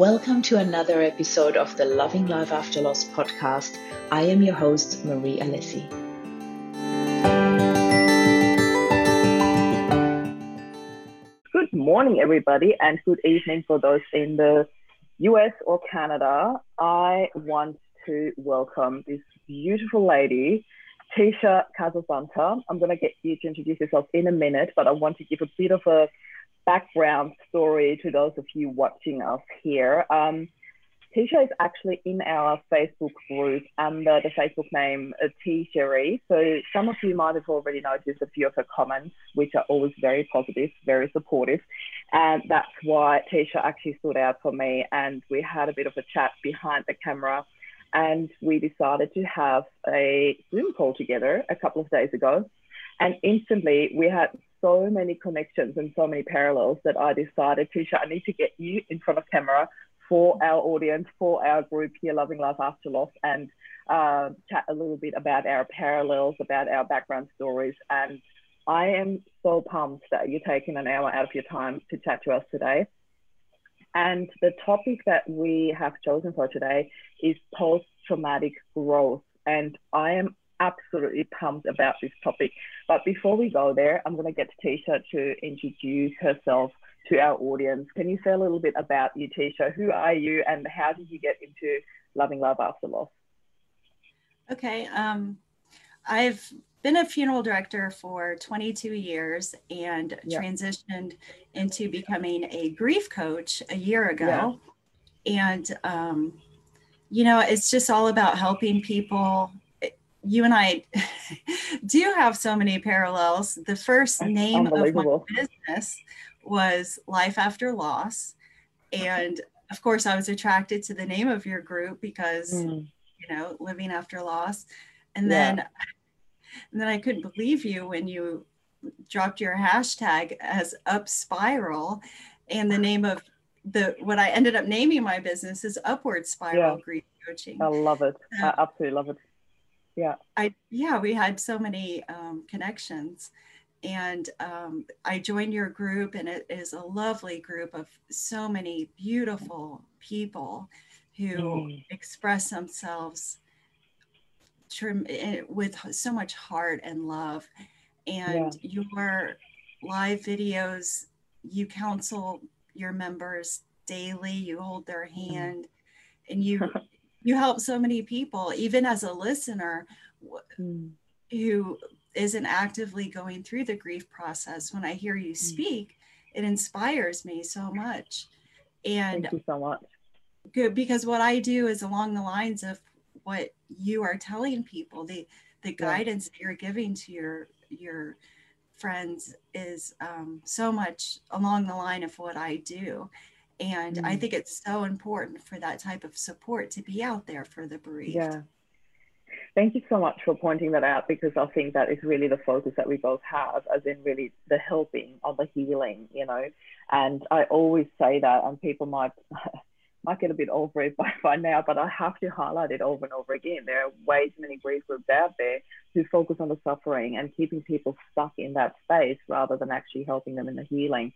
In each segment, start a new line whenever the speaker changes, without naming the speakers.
Welcome to another episode of the Loving Life After Loss podcast. I am your host, Marie Alessi.
Good morning, everybody, and good evening for those in the US or Canada. I want to welcome this beautiful lady, Tisha Casasanta. I'm going to get you to introduce yourself in a minute, but I want to give a bit of a background story to those of you watching us here. Um, Tisha is actually in our Facebook group under the Facebook name uh, T Cherie. So some of you might have already noticed a few of her comments, which are always very positive, very supportive. And that's why Tisha actually stood out for me. And we had a bit of a chat behind the camera. And we decided to have a Zoom call together a couple of days ago. And instantly we had so many connections and so many parallels that I decided, Tisha, I need to get you in front of camera for our audience, for our group here, Loving Life After Loss, and uh, chat a little bit about our parallels, about our background stories. And I am so pumped that you're taking an hour out of your time to chat to us today. And the topic that we have chosen for today is post traumatic growth. And I am absolutely pumped about this topic. But before we go there, I'm going to get Tisha to introduce herself to our audience. Can you say a little bit about you, Tisha? Who are you and how did you get into Loving Love After Loss?
Okay. Um, I've been a funeral director for 22 years and yeah. transitioned into becoming a grief coach a year ago. Yeah. And, um, you know, it's just all about helping people you and I do have so many parallels. The first name of my business was Life After Loss. And of course, I was attracted to the name of your group because, mm. you know, living after loss. And then, and then I couldn't believe you when you dropped your hashtag as Up Spiral. And the name of the what I ended up naming my business is Upward Spiral yeah. Grief Coaching.
I love it. I absolutely love it yeah
i yeah we had so many um, connections and um, i joined your group and it is a lovely group of so many beautiful people who mm. express themselves eh, with so much heart and love and yeah. your live videos you counsel your members daily you hold their mm. hand and you you help so many people even as a listener mm. who isn't actively going through the grief process when i hear you hmm. speak mm. it inspires me so much and
thank you so much
good because what i do is along the lines of what you are telling people the the guidance yeah. that you're giving to your your friends is um, so much along the line of what i do and mm. I think it's so important for that type of support to be out there for the bereaved.
Yeah. Thank you so much for pointing that out because I think that is really the focus that we both have, as in really the helping of the healing, you know. And I always say that, and people might might get a bit over it by, by now, but I have to highlight it over and over again. There are way too many grief groups out there who focus on the suffering and keeping people stuck in that space rather than actually helping them in the healing.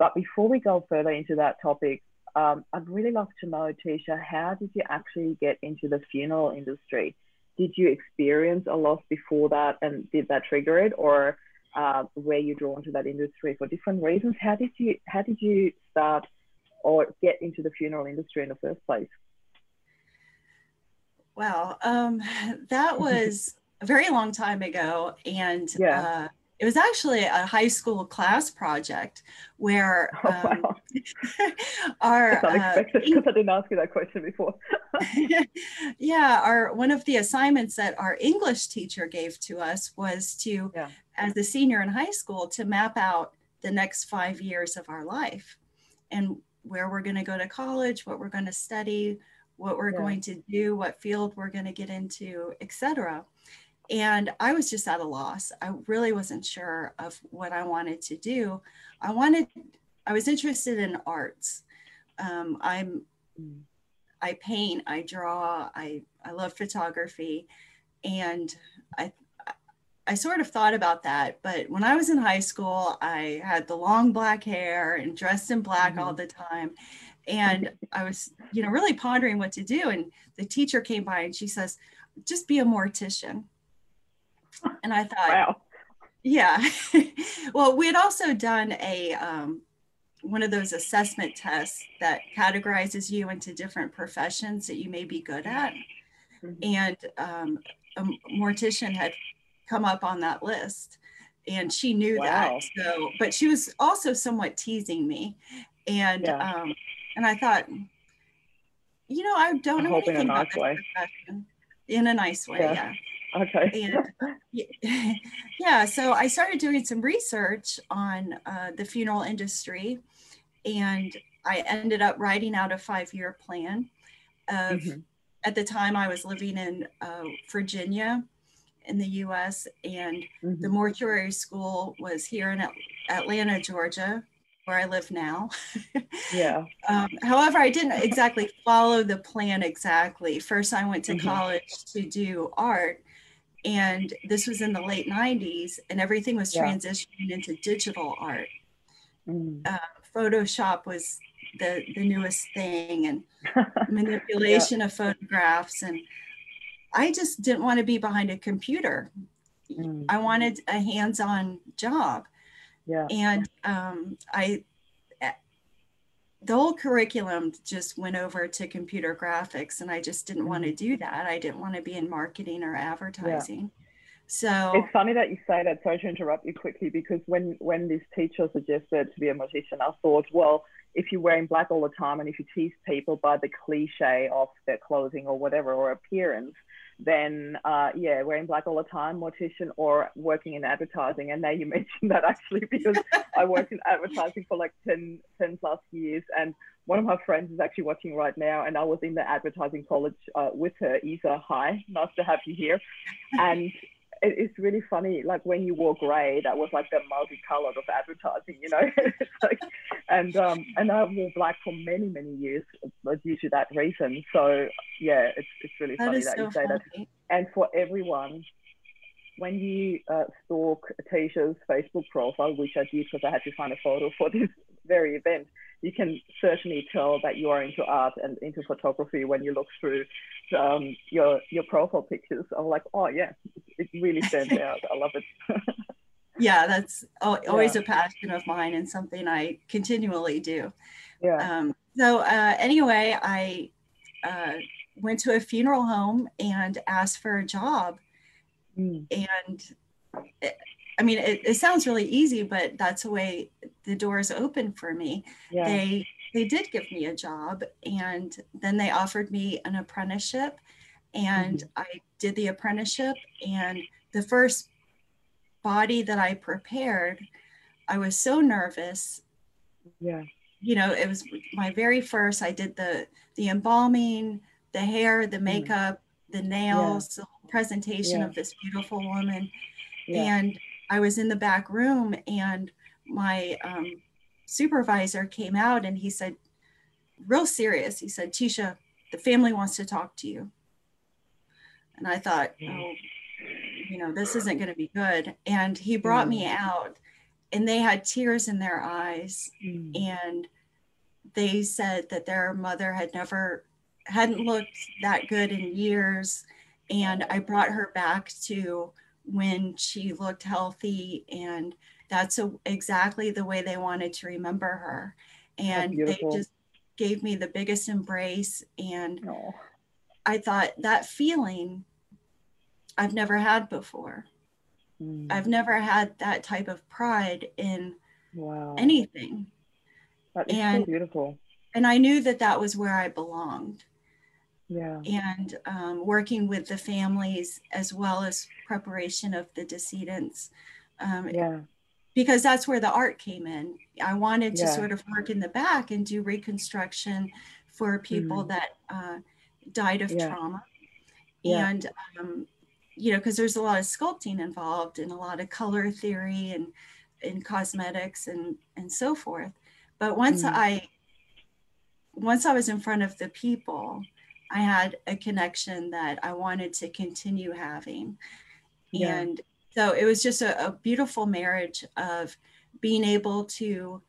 But before we go further into that topic, um, I'd really love to know, Tisha, how did you actually get into the funeral industry? Did you experience a loss before that and did that trigger it, or uh, were you drawn to that industry for different reasons? How did you how did you start or get into the funeral industry in the first place?
Well, um, that was a very long time ago, and yeah. uh, it was actually a high school class project where oh, um, wow. our
That's unexpected because uh, I didn't ask you that question before.
yeah, our one of the assignments that our English teacher gave to us was to, yeah. as a senior in high school, to map out the next five years of our life and where we're going to go to college, what we're going to study, what we're yeah. going to do, what field we're going to get into, etc. And I was just at a loss. I really wasn't sure of what I wanted to do. I wanted, I was interested in arts. Um, I'm, I paint, I draw, I, I love photography. And I, I sort of thought about that, but when I was in high school, I had the long black hair and dressed in black mm-hmm. all the time. And I was, you know, really pondering what to do. And the teacher came by and she says, just be a mortician. And I thought, wow. yeah. well, we had also done a, um, one of those assessment tests that categorizes you into different professions that you may be good at. Mm-hmm. And um, a mortician had come up on that list and she knew wow. that so but she was also somewhat teasing me and yeah. um and i thought you know i don't know anything about this profession in a nice way yeah,
yeah. Okay
and yeah so i started doing some research on uh, the funeral industry and i ended up writing out a five year plan of mm-hmm. at the time i was living in uh, virginia in the US, and mm-hmm. the mortuary school was here in Atlanta, Georgia, where I live now.
yeah.
Um, however, I didn't exactly follow the plan exactly. First, I went to mm-hmm. college to do art, and this was in the late 90s, and everything was yeah. transitioning into digital art. Mm. Uh, Photoshop was the, the newest thing, and manipulation yeah. of photographs and I just didn't want to be behind a computer. Mm. I wanted a hands-on job.
Yeah.
And um, I, the whole curriculum just went over to computer graphics, and I just didn't mm-hmm. want to do that. I didn't want to be in marketing or advertising. Yeah. So
it's funny that you say that. Sorry to interrupt you quickly, because when when this teacher suggested to be a magician, I thought, well, if you're wearing black all the time and if you tease people by the cliche of their clothing or whatever or appearance, then uh, yeah, wearing black all the time, mortician, or working in advertising. And now you mentioned that actually because I worked in advertising for like 10, 10 plus years. And one of my friends is actually watching right now. And I was in the advertising college uh, with her. Isa, hi, nice to have you here. And it, it's really funny. Like when you wore grey, that was like the multicolored of advertising, you know. like, and um, and I wore black for many many years due to that reason. So yeah, it's it's really that funny that so you say funny. that. And for everyone, when you uh, stalk Tasha's Facebook profile, which I did because I had to find a photo for this very event, you can certainly tell that you are into art and into photography when you look through um, your your profile pictures. I'm like, oh yeah, it really stands out. I love it.
yeah, that's always yeah. a passion of mine and something I continually do.
Yeah.
Um, so uh, anyway, I uh, went to a funeral home and asked for a job, mm. and. It, I mean, it, it, sounds really easy, but that's the way the doors open for me. Yeah. They they did give me a job, and then they offered me an apprenticeship, and mm-hmm. I did the apprenticeship. And the first body that I prepared, I was so nervous.
Yeah.
You know, it was my very first. I did the the embalming, the hair, the mm-hmm. makeup, mm. the nails, yeah. the presentation yeah. of this beautiful woman, yeah. and I was in the back room and my um, supervisor came out and he said, real serious, he said, Tisha, the family wants to talk to you. And I thought, oh, you know, this isn't going to be good. And he brought me out and they had tears in their eyes. Mm. And they said that their mother had never, hadn't looked that good in years. And I brought her back to when she looked healthy and that's a, exactly the way they wanted to remember her and they just gave me the biggest embrace and oh. i thought that feeling i've never had before mm. i've never had that type of pride in wow. anything
that is and, so beautiful
and i knew that that was where i belonged
yeah.
and um, working with the families as well as preparation of the decedents. Um,
yeah.
Because that's where the art came in. I wanted to yeah. sort of work in the back and do reconstruction for people mm. that uh, died of yeah. trauma. Yeah. And, um, you know, because there's a lot of sculpting involved and a lot of color theory and, and cosmetics and, and so forth. But once mm. I once I was in front of the people, I had a connection that I wanted to continue having. Yeah. And so it was just a, a beautiful marriage of being able to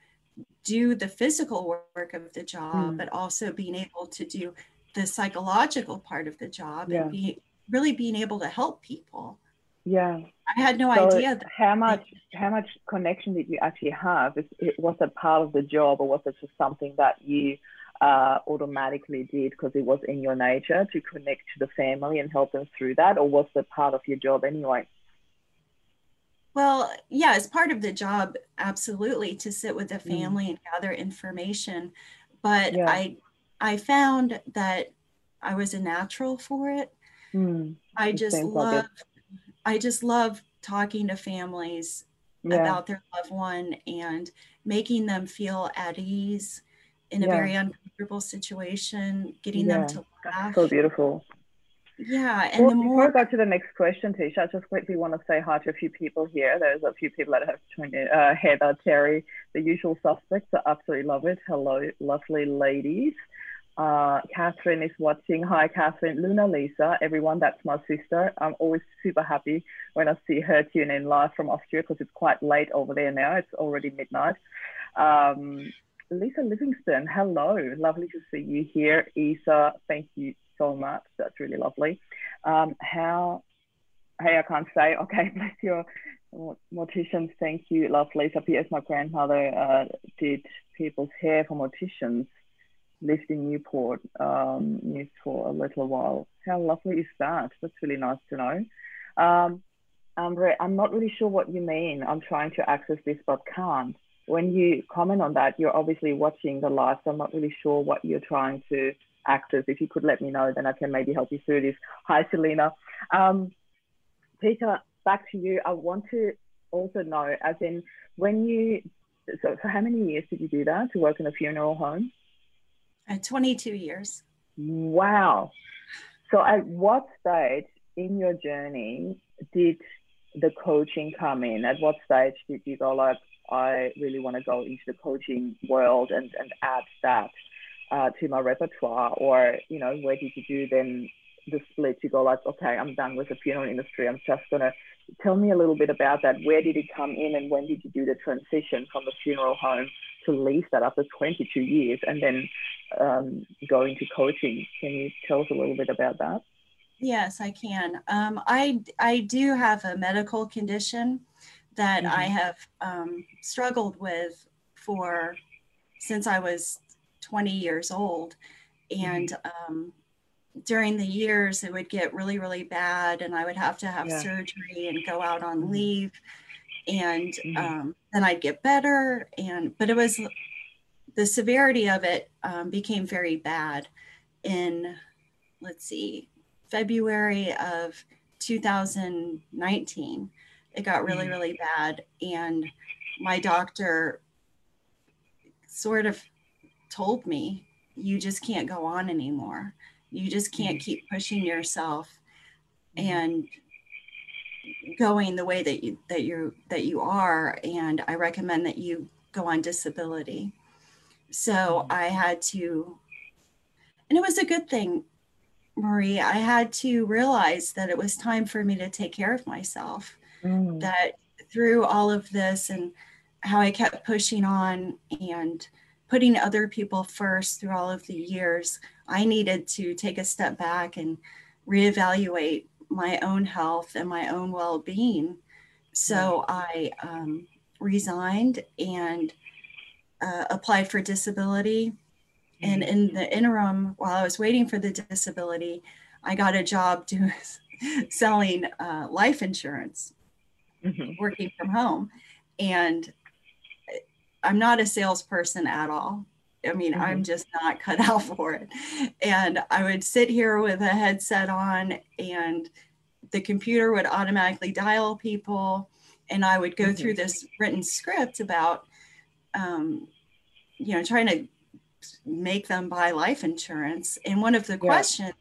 do the physical work of the job, mm. but also being able to do the psychological part of the job yeah. and be really being able to help people.
Yeah.
I had no so idea that
how much how much connection did you actually have? Is, was it part of the job or was it just something that you uh, automatically did because it was in your nature to connect to the family and help them through that, or was it part of your job anyway?
Well, yeah, it's part of the job, absolutely to sit with the mm. family mm. and gather information. But yeah. I I found that I was a natural for it. Mm. I just love I just love talking to families yeah. about their loved one and making them feel at ease in a yeah. very uncomfortable situation, getting them to laugh.
So beautiful.
Yeah, and well, the
more before I go to the next question, Tisha, I just quickly want to say hi to a few people here. There's a few people that have joined in. Uh, Heather, Terry, the usual suspects. I absolutely love it. Hello, lovely ladies. Uh, Catherine is watching. Hi, Catherine. Luna, Lisa, everyone. That's my sister. I'm always super happy when I see her tune in live from Austria because it's quite late over there now. It's already midnight. Um, Lisa Livingston, hello. Lovely to see you here. Isa, thank you so much. That's really lovely. Um, how, hey, I can't say, okay, bless your morticians. Thank you, lovely. So, P.S. My grandmother uh, did people's hair for morticians, lived in Newport um, News for a little while. How lovely is that? That's really nice to know. Um, Andre, I'm not really sure what you mean. I'm trying to access this but can't. When you comment on that, you're obviously watching the live, so I'm not really sure what you're trying to access. If you could let me know, then I can maybe help you through this. Hi, Selena. Um, Peter, back to you. I want to also know, as in, when you, so for how many years did you do that to work in a funeral home?
Uh, 22 years.
Wow. So at what stage in your journey did the coaching come in? At what stage did you go like, I really want to go into the coaching world and, and add that uh, to my repertoire? Or, you know, where did you do then the split to go like, okay, I'm done with the funeral industry. I'm just going to tell me a little bit about that. Where did it come in and when did you do the transition from the funeral home to leave that after 22 years and then um, go into coaching? Can you tell us a little bit about that?
Yes, I can. Um, I, I do have a medical condition that mm-hmm. I have um, struggled with for since I was 20 years old. And mm-hmm. um, during the years, it would get really, really bad, and I would have to have yeah. surgery and go out on mm-hmm. leave. And mm-hmm. um, then I'd get better. And but it was the severity of it um, became very bad in, let's see, February of 2019 it got really, mm-hmm. really bad. And my doctor sort of told me, you just can't go on anymore. You just can't mm-hmm. keep pushing yourself mm-hmm. and going the way that you that you that you are and i recommend that you go on disability so i had to and it was a good thing marie i had to realize that it was time for me to take care of myself mm. that through all of this and how I kept pushing on and putting other people first through all of the years, I needed to take a step back and reevaluate my own health and my own well being. So I um, resigned and uh, applied for disability. And mm-hmm. in the interim, while I was waiting for the disability, I got a job doing selling uh, life insurance mm-hmm. working from home. And I'm not a salesperson at all. I mean, mm-hmm. I'm just not cut out for it. And I would sit here with a headset on, and the computer would automatically dial people. And I would go mm-hmm. through this written script about, um, you know, trying to make them buy life insurance. And one of the yeah. questions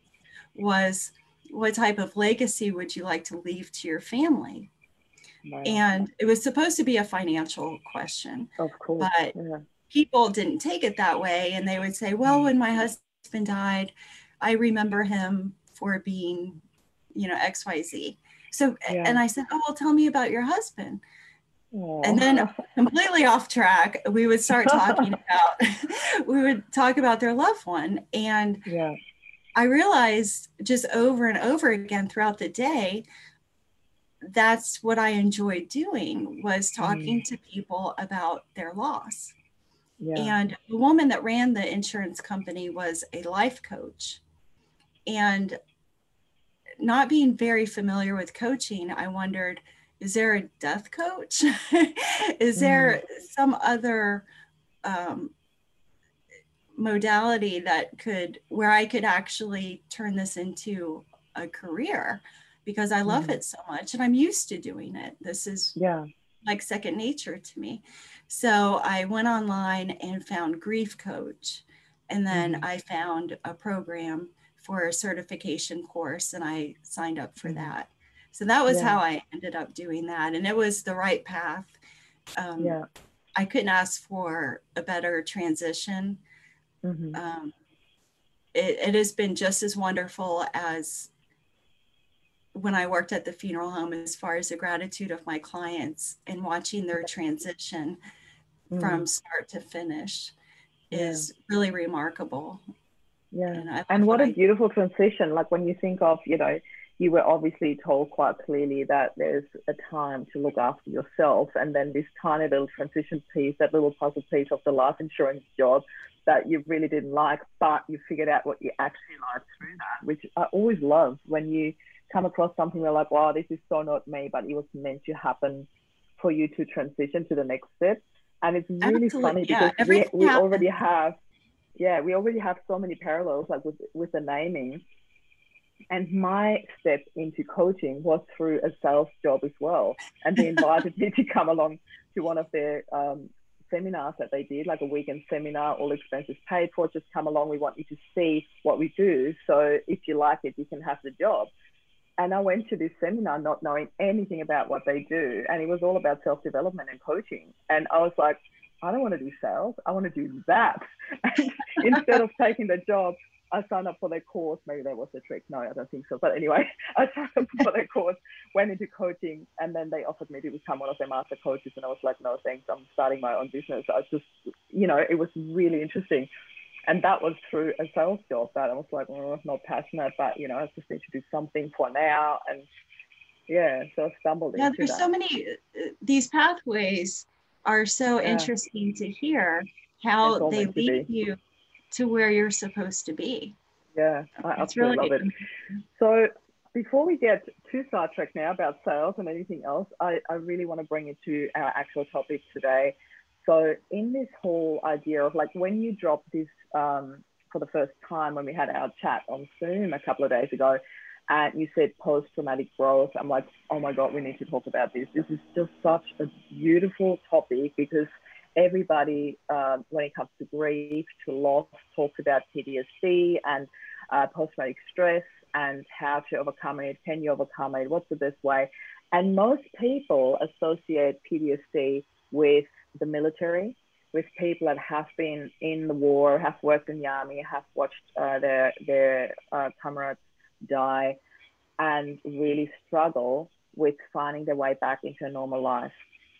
was, What type of legacy would you like to leave to your family? And it was supposed to be a financial question.
Of course.
But yeah. people didn't take it that way. And they would say, well, when my husband died, I remember him for being, you know, XYZ. So, yeah. and I said, oh, well, tell me about your husband. Aww. And then completely off track, we would start talking about we would talk about their loved one. And
yeah.
I realized just over and over again throughout the day, that's what I enjoyed doing was talking mm. to people about their loss. Yeah. And the woman that ran the insurance company was a life coach. And not being very familiar with coaching, I wondered, is there a death coach? is there mm. some other um, modality that could, where I could actually turn this into a career? Because I love mm. it so much and I'm used to doing it. This is
yeah
like second nature to me. So I went online and found Grief Coach. And then mm. I found a program for a certification course and I signed up for mm-hmm. that. So that was yeah. how I ended up doing that. And it was the right path. Um, yeah. I couldn't ask for a better transition. Mm-hmm. Um, it, it has been just as wonderful as when I worked at the funeral home, as far as the gratitude of my clients and watching their transition mm. from start to finish yeah. is really remarkable.
Yeah. And, and what a I, beautiful transition. Like when you think of, you know, you were obviously told quite clearly that there's a time to look after yourself. And then this tiny little transition piece, that little puzzle piece of the life insurance job that you really didn't like, but you figured out what you actually like through that, which I always love when you come across something where like, wow, this is so not me, but it was meant to happen for you to transition to the next step. And it's really Absolutely. funny because yeah. we, we already have yeah, we already have so many parallels like with with the naming. And my step into coaching was through a sales job as well. And they invited me to come along to one of their um, seminars that they did, like a weekend seminar, all expenses paid for. Just come along. We want you to see what we do. So if you like it, you can have the job. And I went to this seminar not knowing anything about what they do. And it was all about self development and coaching. And I was like, I don't want to do sales. I want to do that. And instead of taking the job, I signed up for their course. Maybe that was the trick. No, I don't think so. But anyway, I signed up for their course, went into coaching, and then they offered me to become one of their master coaches. And I was like, no, thanks. I'm starting my own business. I just, you know, it was really interesting. And that was through a sales job that I was like, oh, not passionate, but, you know, I just need to do something for now. And yeah, so I stumbled
yeah, there's
that.
so many, uh, these pathways are so yeah. interesting to hear how they lead you to where you're supposed to be.
Yeah, I absolutely really love it. So before we get too sidetracked now about sales and anything else, I, I really want to bring it to our actual topic today. So in this whole idea of like when you drop this um, for the first time when we had our chat on Zoom a couple of days ago, and you said post traumatic growth. I'm like, oh my God, we need to talk about this. This is just such a beautiful topic because everybody, um, when it comes to grief, to loss, talks about PTSD and uh, post traumatic stress and how to overcome it. Can you overcome it? What's the best way? And most people associate PTSD with the military, with people that have been in the war, have worked in the army, have watched uh, their their uh, comrades die and really struggle with finding their way back into a normal life.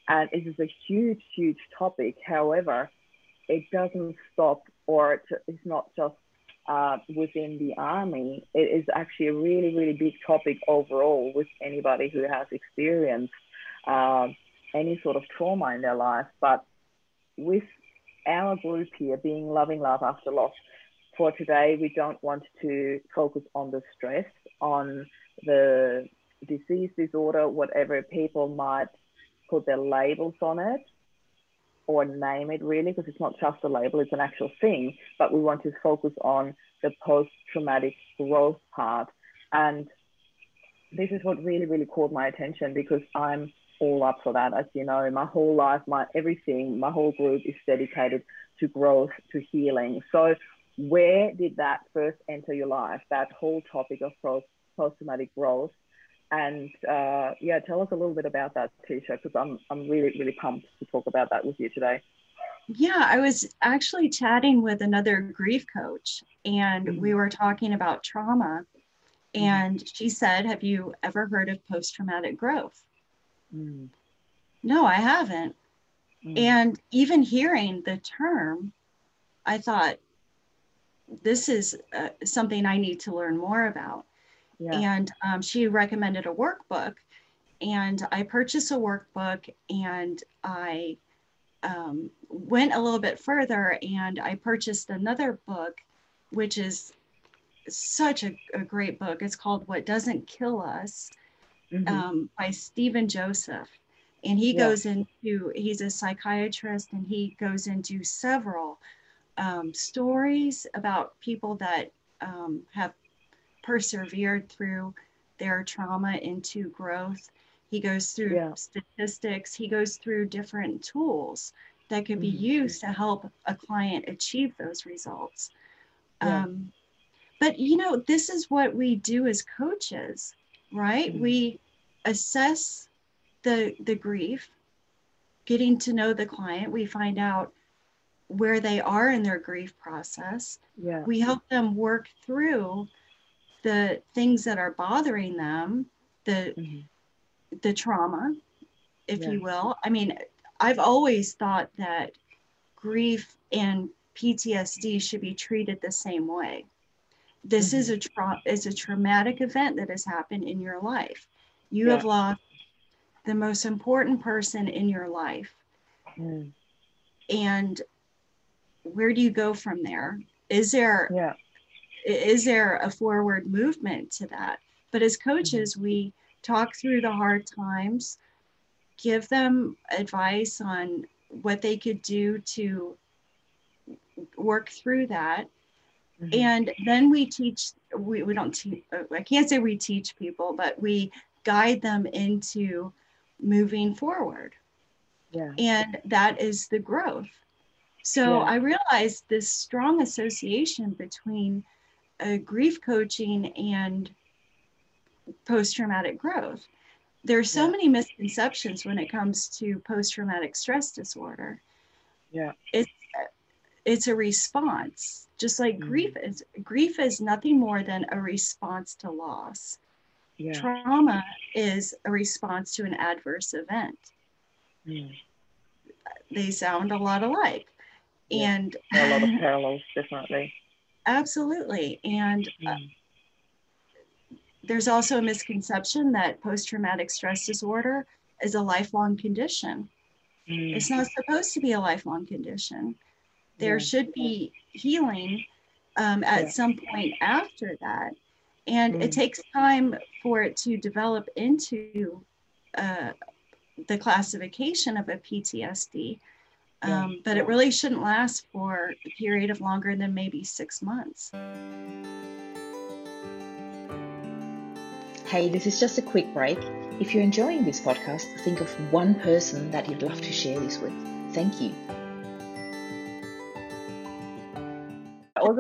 And it is a huge, huge topic. However, it doesn't stop or it's not just uh, within the army. It is actually a really, really big topic overall with anybody who has experienced uh, any sort of trauma in their life. But with our group here being Loving love After Loss, for today, we don't want to focus on the stress, on the disease, disorder, whatever people might put their labels on it or name it really, because it's not just a label, it's an actual thing. But we want to focus on the post traumatic growth part. And this is what really, really caught my attention because I'm all up for that. As you know, my whole life, my everything, my whole group is dedicated to growth, to healing. So where did that first enter your life, that whole topic of post traumatic growth? And uh, yeah, tell us a little bit about that, Tisha, because I'm, I'm really, really pumped to talk about that with you today.
Yeah, I was actually chatting with another grief coach, and mm-hmm. we were talking about trauma. And mm-hmm. she said, Have you ever heard of post traumatic growth? Mm-hmm. no, I haven't. Mm. And even hearing the term, I thought, this is uh, something I need to learn more about. Yeah. And um, she recommended a workbook. And I purchased a workbook and I um, went a little bit further and I purchased another book, which is such a, a great book. It's called What Doesn't Kill Us mm-hmm. um, by Stephen Joseph. And he yeah. goes into, he's a psychiatrist and he goes into several um, stories about people that um, have persevered through their trauma into growth. He goes through yeah. statistics, he goes through different tools that could be mm-hmm. used to help a client achieve those results. Yeah. Um, but you know, this is what we do as coaches, right? Mm-hmm. We assess the the grief, getting to know the client. We find out where they are in their grief process. Yeah. We help them work through the things that are bothering them, the mm-hmm. the trauma, if yeah. you will. I mean, I've always thought that grief and PTSD should be treated the same way. This mm-hmm. is a tra- is a traumatic event that has happened in your life. You yeah. have lost the most important person in your life. Mm. And where do you go from there? Is there yeah. is there a forward movement to that? But as coaches, mm-hmm. we talk through the hard times, give them advice on what they could do to work through that Mm-hmm. And then we teach, we, we don't teach, uh, I can't say we teach people, but we guide them into moving forward. Yeah. And that is the growth. So yeah. I realized this strong association between uh, grief coaching and post traumatic growth. There are so yeah. many misconceptions when it comes to post traumatic stress disorder.
Yeah.
It's it's a response just like mm. grief is grief is nothing more than a response to loss yeah. trauma is a response to an adverse event mm. they sound a lot alike yeah. and
a lot of parallels definitely
absolutely and uh, mm. uh, there's also a misconception that post-traumatic stress disorder is a lifelong condition mm. it's not supposed to be a lifelong condition there yeah. should be healing um, at yeah. some point after that. And mm. it takes time for it to develop into uh, the classification of a PTSD. Um, yeah. But it really shouldn't last for a period of longer than maybe six months.
Hey, this is just a quick break. If you're enjoying this podcast, think of one person that you'd love to share this with. Thank you.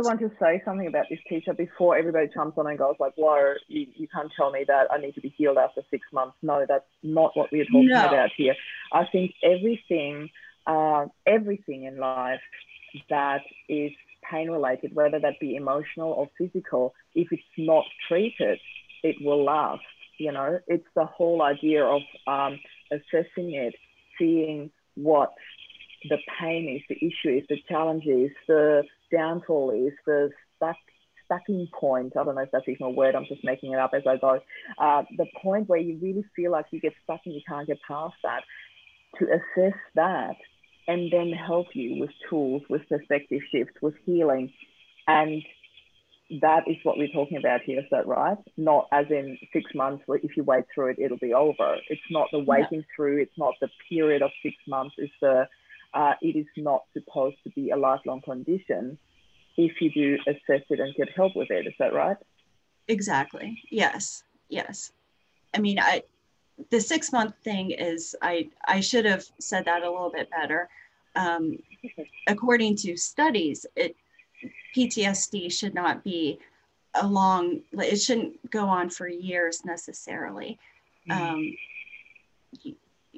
I also want to say something about this teacher before everybody jumps on and goes like, "Whoa, you, you can't tell me that I need to be healed after six months." No, that's not what we're talking no. about here. I think everything, uh, everything in life that is pain related, whether that be emotional or physical, if it's not treated, it will last. You know, it's the whole idea of um, assessing it, seeing what the pain is, the issue is, the challenge is, the downfall is, the stuck stacking point. I don't know if that's even a word. I'm just making it up as I go. Uh, the point where you really feel like you get stuck and you can't get past that. To assess that and then help you with tools, with perspective shifts, with healing, and that is what we're talking about here. Is that right? Not as in six months. If you wait through it, it'll be over. It's not the waiting through. It's not the period of six months. It's the uh, it is not supposed to be a lifelong condition if you do assess it and get help with it. Is that right?
Exactly. Yes. Yes. I mean, I the six month thing is I I should have said that a little bit better. Um, according to studies, it PTSD should not be a long. It shouldn't go on for years necessarily. Mm-hmm. Um,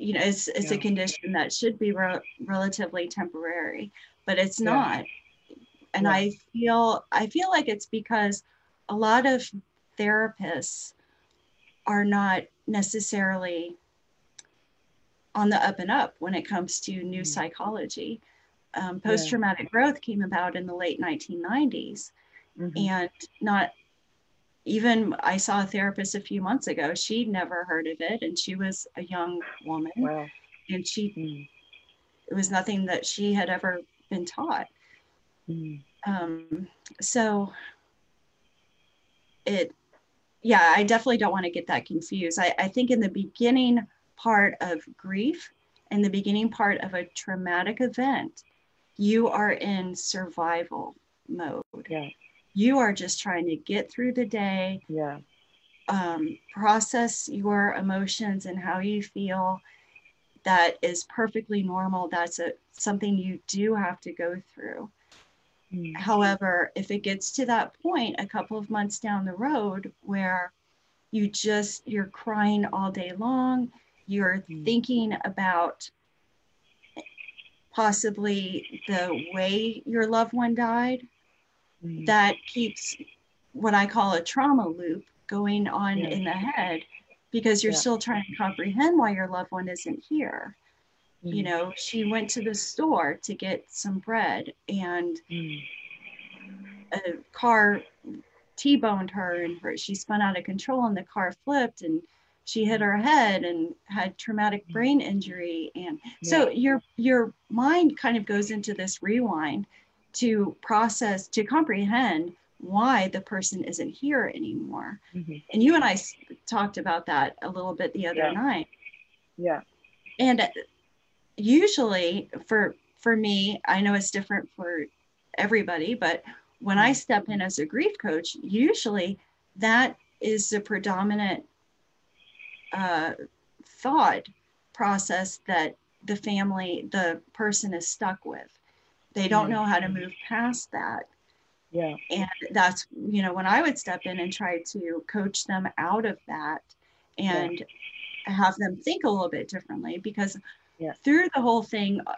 you know it's, it's yeah. a condition that should be re- relatively temporary but it's yeah. not and yeah. i feel i feel like it's because a lot of therapists are not necessarily on the up and up when it comes to new mm. psychology. Um, Post traumatic growth came about in the late 1990s, mm-hmm. and not even I saw a therapist a few months ago. She'd never heard of it, and she was a young woman, wow. and she mm. it was nothing that she had ever been taught. Mm. Um, so it, yeah, I definitely don't want to get that confused. I, I think in the beginning part of grief and the beginning part of a traumatic event, you are in survival mode.
Yeah.
You are just trying to get through the day.
Yeah.
Um, process your emotions and how you feel. That is perfectly normal. That's a something you do have to go through. Mm. However, if it gets to that point a couple of months down the road where you just you're crying all day long, you're mm. thinking about possibly the way your loved one died, mm. that keeps what I call a trauma loop going on yeah. in the head because you're yeah. still trying to comprehend why your loved one isn't here. Mm. You know, she went to the store to get some bread and mm. a car T-boned her and her, she spun out of control and the car flipped and she hit her head and had traumatic mm. brain injury and yeah. so your your mind kind of goes into this rewind to process to comprehend why the person isn't here anymore mm-hmm. and you and i talked about that a little bit the other
yeah.
night
yeah
and usually for for me i know it's different for everybody but when i mm. step in as a grief coach usually that is the predominant uh, thought process that the family the person is stuck with they don't know how to move past that
yeah
and that's you know when i would step in and try to coach them out of that and yeah. have them think a little bit differently because
yeah.
through the whole thing uh,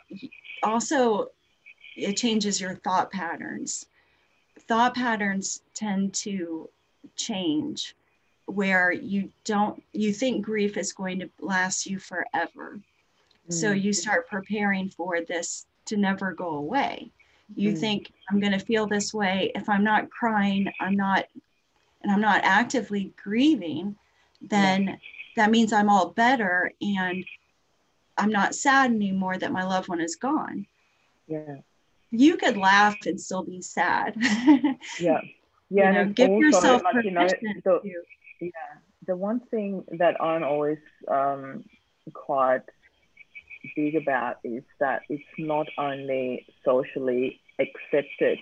also it changes your thought patterns thought patterns tend to change where you don't you think grief is going to last you forever mm. so you start preparing for this to never go away you mm. think i'm going to feel this way if i'm not crying i'm not and i'm not actively grieving then yeah. that means i'm all better and I'm not sad anymore that my loved one is gone.
Yeah.
You could laugh and still be sad.
yeah.
Yeah. You know, give also, yourself like, permission you know,
the, Yeah. The one thing that I'm always um, quite big about is that it's not only socially accepted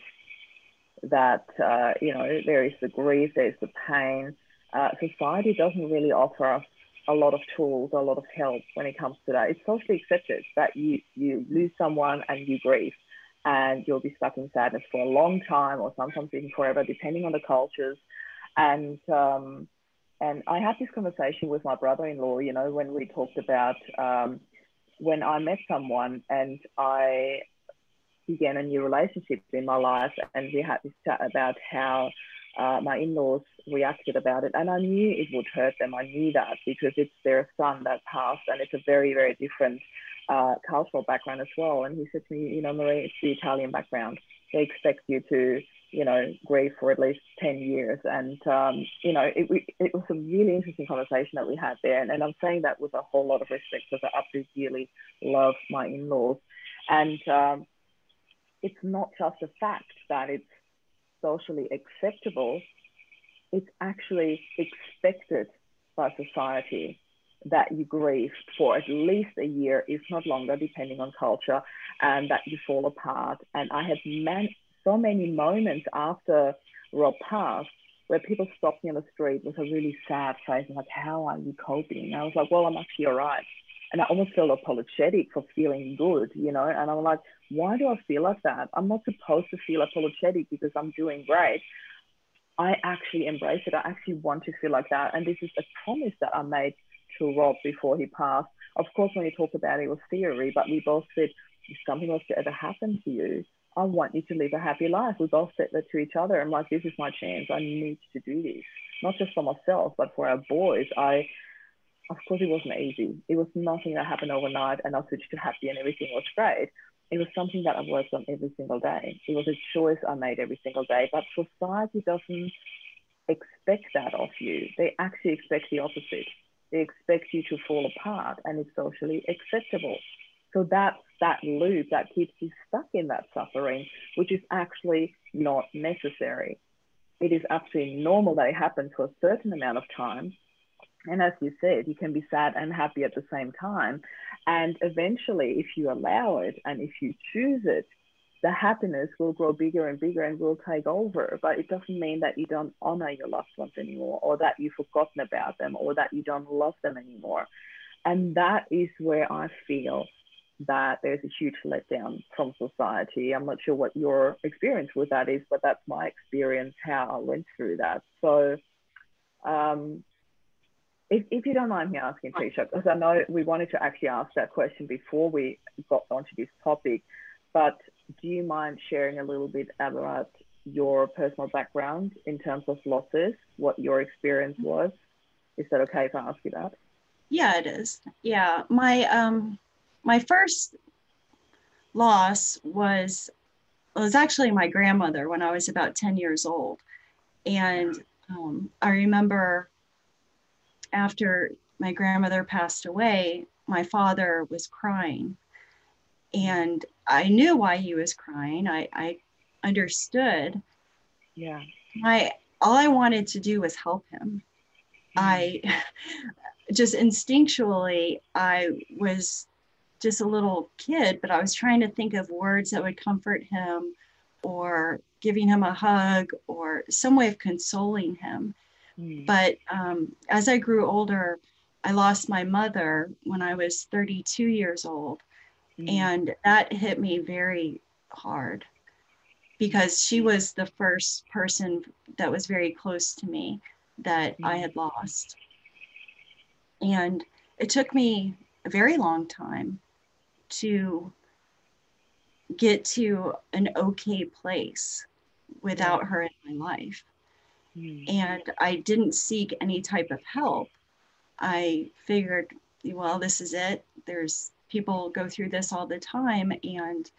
that, uh, you know, there is the grief, there's the pain. Uh, society doesn't really offer us a lot of tools, a lot of help when it comes to that. It's socially accepted that you, you lose someone and you grieve and you'll be stuck in sadness for a long time or sometimes even forever, depending on the cultures. And, um, and I had this conversation with my brother-in-law, you know, when we talked about um, when I met someone and I began a new relationship in my life and we had this chat about how uh, my in-laws reacted about it and i knew it would hurt them. I knew that because it's their son that passed and it's a very very different uh, cultural background as well. And he said to me you know marie it's the italian background. They expect you to you know grief for at least 10 years. And um, you know it, it was a really interesting conversation that we had there. And, and i'm saying that with a whole lot of respect because i absolutely dearly love my in-laws. And um, it's not just a fact that it's socially acceptable, it's actually expected by society that you grieve for at least a year, if not longer, depending on culture, and that you fall apart. And I had man- so many moments after Rob passed where people stopped me on the street with a really sad face and like, how are you coping? And I was like, well, I'm actually all right. And I almost felt apologetic for feeling good, you know, and I'm like, why do I feel like that? I'm not supposed to feel apologetic because I'm doing great. I actually embrace it. I actually want to feel like that. And this is a promise that I made to Rob before he passed. Of course, when we talked about it, it was theory, but we both said, if something was to ever happen to you, I want you to live a happy life. We both said that to each other. I'm like, this is my chance. I need to do this, not just for myself, but for our boys. I of course, it wasn't easy. It was nothing that happened overnight and I switched to happy and everything was great. It was something that I worked on every single day. It was a choice I made every single day. But society doesn't expect that of you. They actually expect the opposite. They expect you to fall apart and it's socially acceptable. So that's that loop that keeps you stuck in that suffering, which is actually not necessary. It is absolutely normal that it happens for a certain amount of time. And as you said, you can be sad and happy at the same time. And eventually, if you allow it and if you choose it, the happiness will grow bigger and bigger and will take over. But it doesn't mean that you don't honor your loved ones anymore, or that you've forgotten about them, or that you don't love them anymore. And that is where I feel that there's a huge letdown from society. I'm not sure what your experience with that is, but that's my experience, how I went through that. So, um, if, if you don't mind me asking, Tricia, because I know we wanted to actually ask that question before we got onto this topic, but do you mind sharing a little bit about your personal background in terms of losses, what your experience was? Is that okay if I ask you that?
Yeah, it is. Yeah, my um, my first loss was was actually my grandmother when I was about ten years old, and um, I remember after my grandmother passed away, my father was crying and I knew why he was crying. I, I understood.
Yeah.
My all I wanted to do was help him. Mm-hmm. I just instinctually I was just a little kid, but I was trying to think of words that would comfort him or giving him a hug or some way of consoling him. Mm. But um, as I grew older, I lost my mother when I was 32 years old. Mm. And that hit me very hard because she was the first person that was very close to me that mm. I had lost. And it took me a very long time to get to an okay place without her in my life. Mm. And I didn't seek any type of help. I figured, well, this is it. There's people go through this all the time and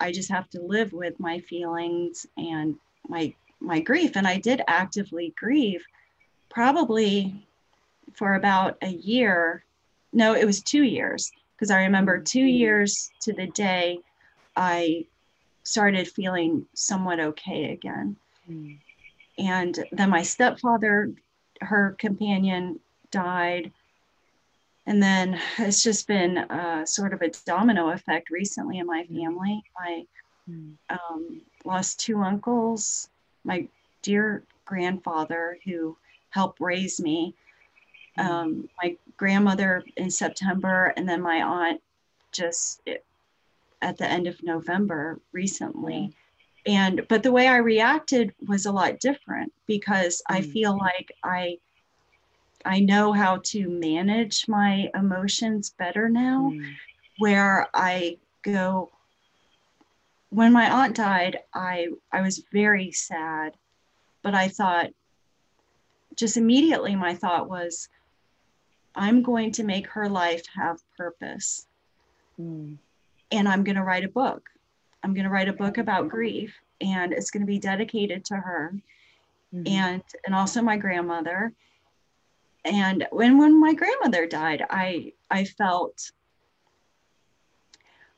I just have to live with my feelings and my my grief and I did actively grieve probably for about a year no it was 2 years because I remember 2 years to the day I started feeling somewhat okay again mm. and then my stepfather her companion died and then it's just been uh, sort of a domino effect recently in my mm. family. I mm. um, lost two uncles, my dear grandfather who helped raise me. Um, my grandmother in September, and then my aunt just at the end of November recently. And but the way I reacted was a lot different because I feel like I I know how to manage my emotions better now, mm. where I go. When my aunt died, I I was very sad, but I thought just immediately my thought was I'm going to make her life have purpose. Mm. And I'm going to write a book. I'm going to write a book about grief and it's going to be dedicated to her mm-hmm. and and also my grandmother and when when my grandmother died i i felt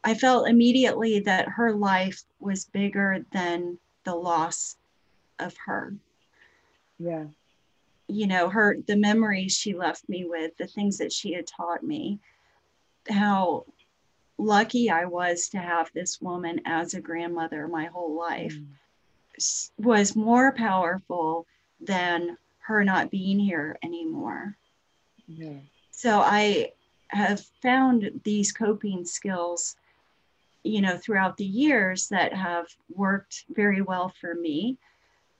i felt immediately that her life was bigger than the loss of her
yeah
you know her the memories she left me with the things that she had taught me how lucky i was to have this woman as a grandmother my whole life mm. was more powerful than her not being here anymore. Yeah. So I have found these coping skills, you know, throughout the years that have worked very well for me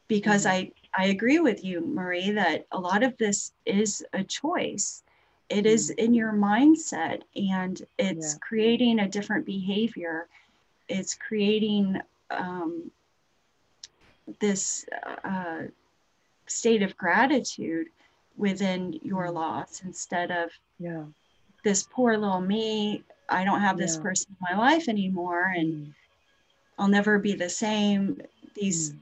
because mm-hmm. I, I agree with you, Marie, that a lot of this is a choice. It mm-hmm. is in your mindset and it's yeah. creating a different behavior. It's creating um, this uh, state of gratitude within your mm. loss instead of
yeah
this poor little me i don't have this yeah. person in my life anymore and mm. i'll never be the same these mm.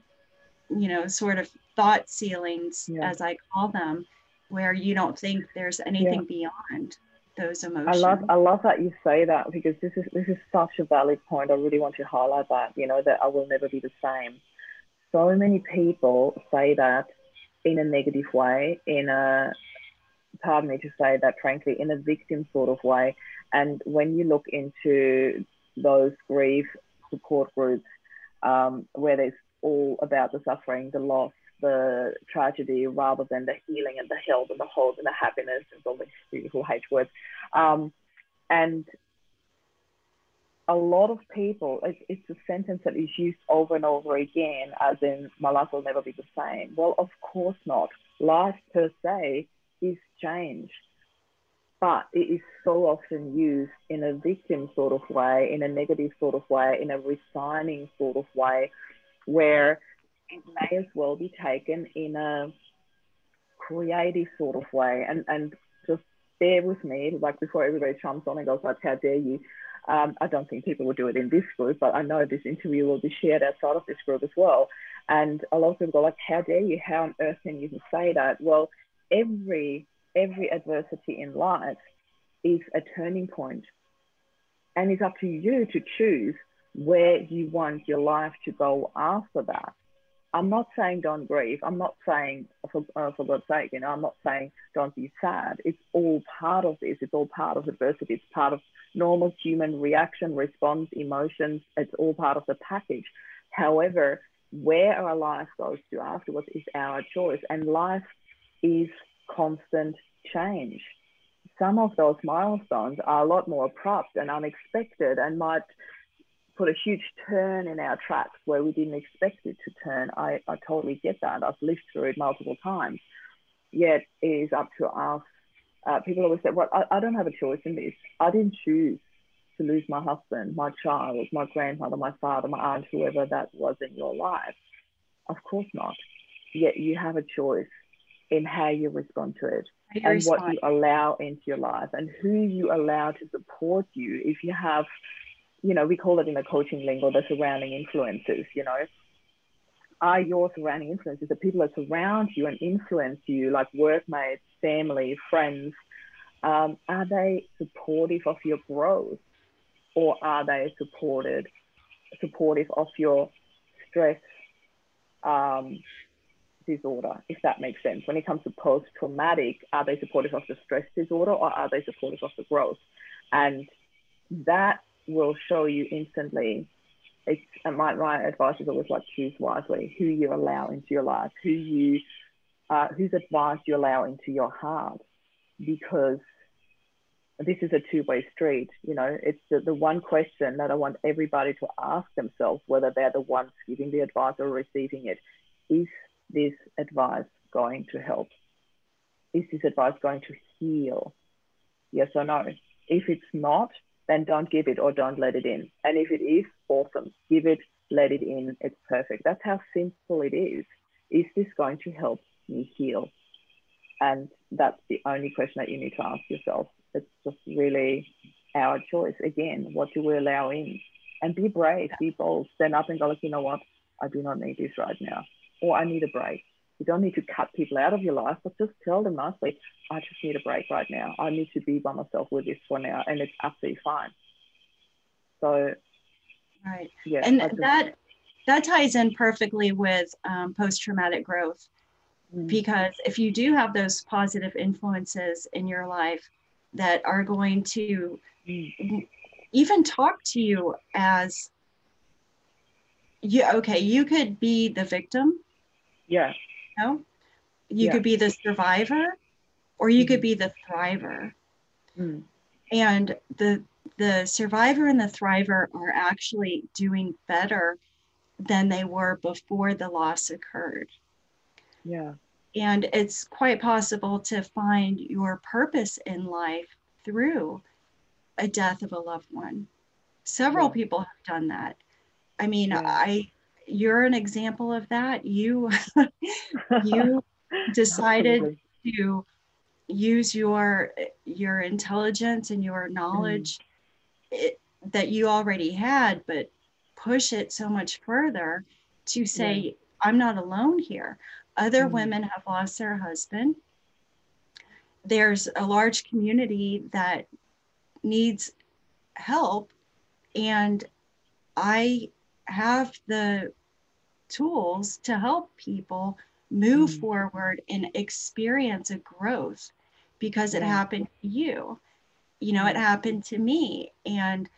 You know sort of thought ceilings yeah. as i call them where you don't think there's anything yeah. beyond those emotions.
I love I love that you say that because this is this is such a valid point. I really want to highlight that, you know, that I will never be the same. So many people say that in a negative way, in a pardon me to say that frankly, in a victim sort of way. And when you look into those grief support groups um, where there's all about the suffering, the loss, the tragedy rather than the healing and the health and the hope and the happiness and all these beautiful H words. Um, and a lot of people, it, it's a sentence that is used over and over again, as in, my life will never be the same. Well, of course not. Life per se is change, but it is so often used in a victim sort of way, in a negative sort of way, in a resigning sort of way, where it may as well be taken in a creative sort of way. And, and just bear with me, like before everybody jumps on and goes like, how dare you? Um, I don't think people will do it in this group, but I know this interview will be shared outside of this group as well. And a lot of people go like, how dare you? How on earth can you say that? Well, every every adversity in life is a turning point, and it's up to you to choose where you want your life to go after that. I'm not saying don't grieve. I'm not saying, for, uh, for God's sake, you know, I'm not saying don't be sad. It's all part of this. It's all part of adversity. It's part of normal human reaction, response, emotions. It's all part of the package. However, where our life goes to afterwards is our choice. And life is constant change. Some of those milestones are a lot more abrupt and unexpected and might put a huge turn in our tracks where we didn't expect it to turn. I, I totally get that. I've lived through it multiple times. Yet it is up to us. Uh, people always say, well, I, I don't have a choice in this. I didn't choose to lose my husband, my child, my grandmother, my father, my aunt, whoever that was in your life. Of course not. Yet you have a choice in how you respond to it and respond. what you allow into your life and who you allow to support you. If you have you know, we call it in the coaching lingo the surrounding influences, you know. Are your surrounding influences the people that surround you and influence you, like workmates, family, friends, um, are they supportive of your growth or are they supported supportive of your stress um, disorder, if that makes sense. When it comes to post-traumatic, are they supportive of the stress disorder or are they supportive of the growth? And that will show you instantly. It's, my, my advice is always like choose wisely who you allow into your life, who you, uh, whose advice you allow into your heart, because this is a two-way street. You know, it's the, the one question that I want everybody to ask themselves, whether they're the ones giving the advice or receiving it. Is this advice going to help? Is this advice going to heal? Yes or no? If it's not, then don't give it or don't let it in. And if it is, awesome. Give it, let it in. It's perfect. That's how simple it is. Is this going to help me heal? And that's the only question that you need to ask yourself. It's just really our choice. Again, what do we allow in? And be brave, be bold, stand up and go, like, you know what? I do not need this right now. Or I need a break. You don't need to cut people out of your life, but just tell them nicely, I just need a break right now. I need to be by myself with this for now, and it's absolutely fine. So,
right, yeah, and just, that that ties in perfectly with um, post traumatic growth, mm-hmm. because if you do have those positive influences in your life that are going to mm-hmm. even talk to you as you, okay you could be the victim
yeah
know you yeah. could be the survivor or you mm-hmm. could be the thriver mm. and the the survivor and the thriver are actually doing better than they were before the loss occurred
yeah
and it's quite possible to find your purpose in life through a death of a loved one several yeah. people have done that i mean yeah. i you're an example of that. You you decided to use your your intelligence and your knowledge mm. it, that you already had, but push it so much further to say, yeah. I'm not alone here. Other mm. women have lost their husband. There's a large community that needs help, and I have the tools to help people move mm. forward and experience a growth because it happened to you you know it mm. happened to me and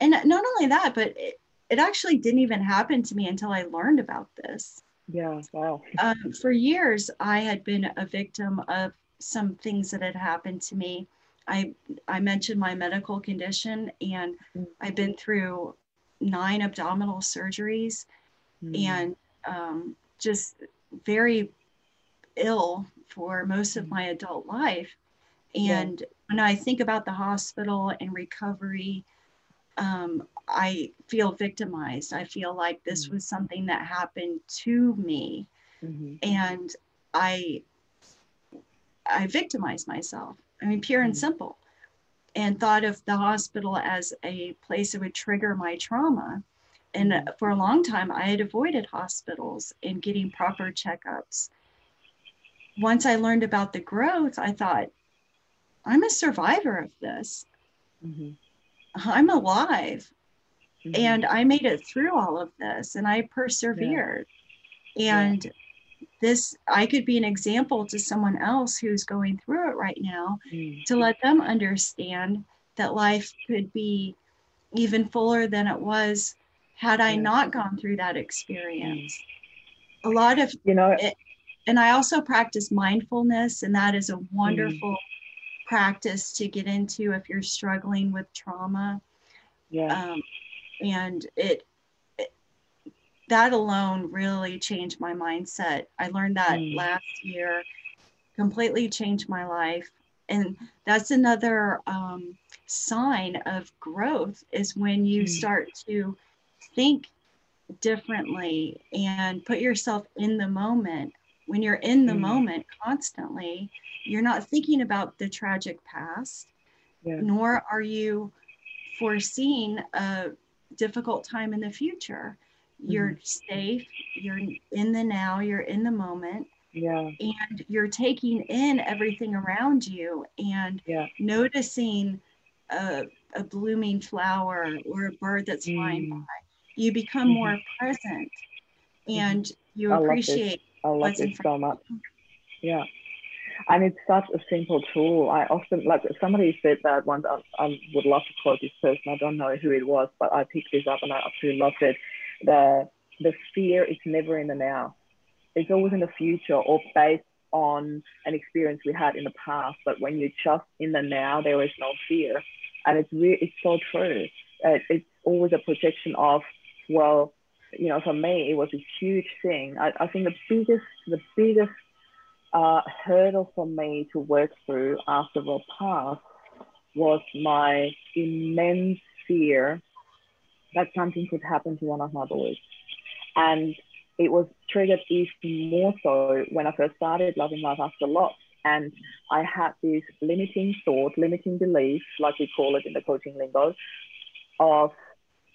and not only that but it, it actually didn't even happen to me until i learned about this
yeah wow
um, for years i had been a victim of some things that had happened to me i i mentioned my medical condition and mm. i've been through nine abdominal surgeries mm. and um, just very ill for most of mm. my adult life. And yeah. when I think about the hospital and recovery, um, I feel victimized. I feel like this mm-hmm. was something that happened to me, mm-hmm. and I I victimized myself. I mean, pure mm-hmm. and simple, and thought of the hospital as a place that would trigger my trauma. And mm-hmm. for a long time, I had avoided hospitals and getting proper checkups. Once I learned about the growth, I thought, I'm a survivor of this. Mm-hmm. I'm alive. Mm-hmm. And I made it through all of this and I persevered. Yeah. And yeah. This, I could be an example to someone else who's going through it right now mm-hmm. to let them understand that life could be even fuller than it was had I not gone through that experience. A lot of,
you know,
it, and I also practice mindfulness, and that is a wonderful mm. practice to get into if you're struggling with trauma.
Yeah.
Um, and it, that alone really changed my mindset. I learned that mm. last year, completely changed my life. And that's another um, sign of growth is when you mm. start to think differently and put yourself in the moment. When you're in the mm. moment constantly, you're not thinking about the tragic past, yeah. nor are you foreseeing a difficult time in the future. You're mm. safe, you're in the now, you're in the moment.
Yeah.
And you're taking in everything around you and
yeah.
noticing a, a blooming flower or a bird that's mm. flying by you become mm-hmm. more present and mm-hmm. you appreciate
I love this, I love this so much. Yeah. And it's such a simple tool. I often, like somebody said that once, I, I would love to quote this person. I don't know who it was, but I picked this up and I absolutely loved it. The, the fear is never in the now. It's always in the future or based on an experience we had in the past. But when you're just in the now, there is no fear. And it's really, it's so true. It's always a projection of well, you know, for me, it was a huge thing. I, I think the biggest, the biggest uh, hurdle for me to work through after the past was my immense fear that something could happen to one of my boys. And it was triggered even more so when I first started loving life after loss. And I had this limiting thought, limiting belief, like we call it in the coaching lingo, of